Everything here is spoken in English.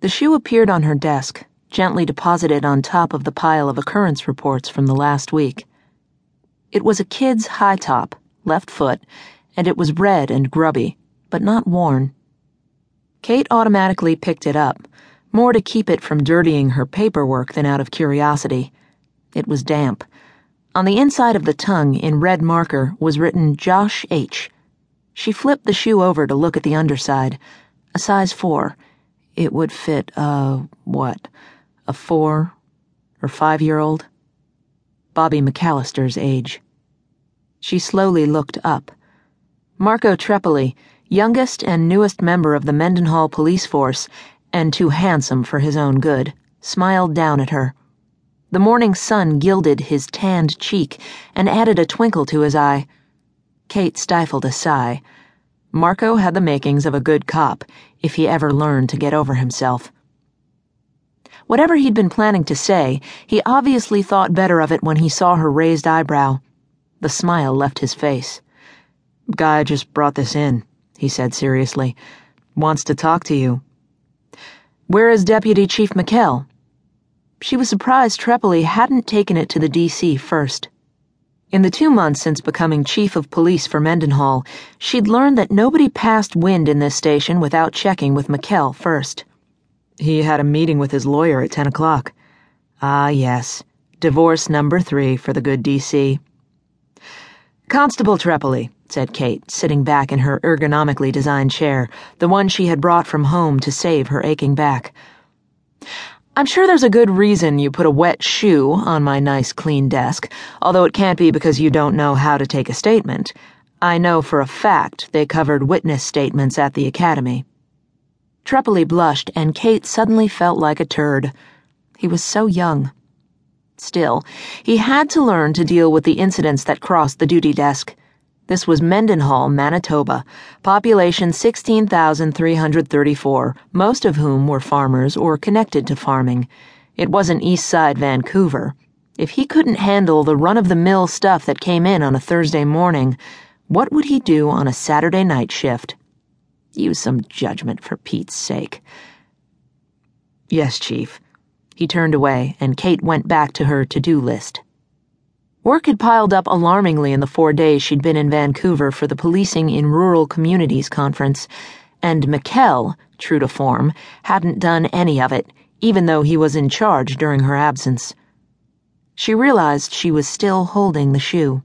The shoe appeared on her desk, gently deposited on top of the pile of occurrence reports from the last week. It was a kid's high top, left foot, and it was red and grubby, but not worn. Kate automatically picked it up, more to keep it from dirtying her paperwork than out of curiosity. It was damp. On the inside of the tongue, in red marker, was written Josh H. She flipped the shoe over to look at the underside. A size four. It would fit, a what? A four or five year old? Bobby McAllister's age. She slowly looked up. Marco Trepoli, youngest and newest member of the Mendenhall police force, and too handsome for his own good, smiled down at her. The morning sun gilded his tanned cheek and added a twinkle to his eye. Kate stifled a sigh. Marco had the makings of a good cop, if he ever learned to get over himself. Whatever he'd been planning to say, he obviously thought better of it when he saw her raised eyebrow. The smile left his face. Guy just brought this in, he said seriously. Wants to talk to you. Where is Deputy Chief McKell? She was surprised Trepoli hadn't taken it to the DC first. In the two months since becoming chief of police for Mendenhall, she'd learned that nobody passed wind in this station without checking with McKell first. He had a meeting with his lawyer at 10 o'clock. Ah, yes. Divorce number three for the good DC. Constable Trepoli, said Kate, sitting back in her ergonomically designed chair, the one she had brought from home to save her aching back. I'm sure there's a good reason you put a wet shoe on my nice clean desk, although it can't be because you don't know how to take a statement. I know for a fact they covered witness statements at the academy. Trepoli blushed, and Kate suddenly felt like a turd. He was so young. Still, he had to learn to deal with the incidents that crossed the duty desk. This was Mendenhall, Manitoba, population 16,334, most of whom were farmers or connected to farming. It wasn't East Side Vancouver. If he couldn't handle the run of the mill stuff that came in on a Thursday morning, what would he do on a Saturday night shift? Use some judgment for Pete's sake. Yes, Chief. He turned away, and Kate went back to her to do list. Work had piled up alarmingly in the four days she'd been in Vancouver for the Policing in Rural Communities conference, and McKell, true to form, hadn't done any of it, even though he was in charge during her absence. She realized she was still holding the shoe.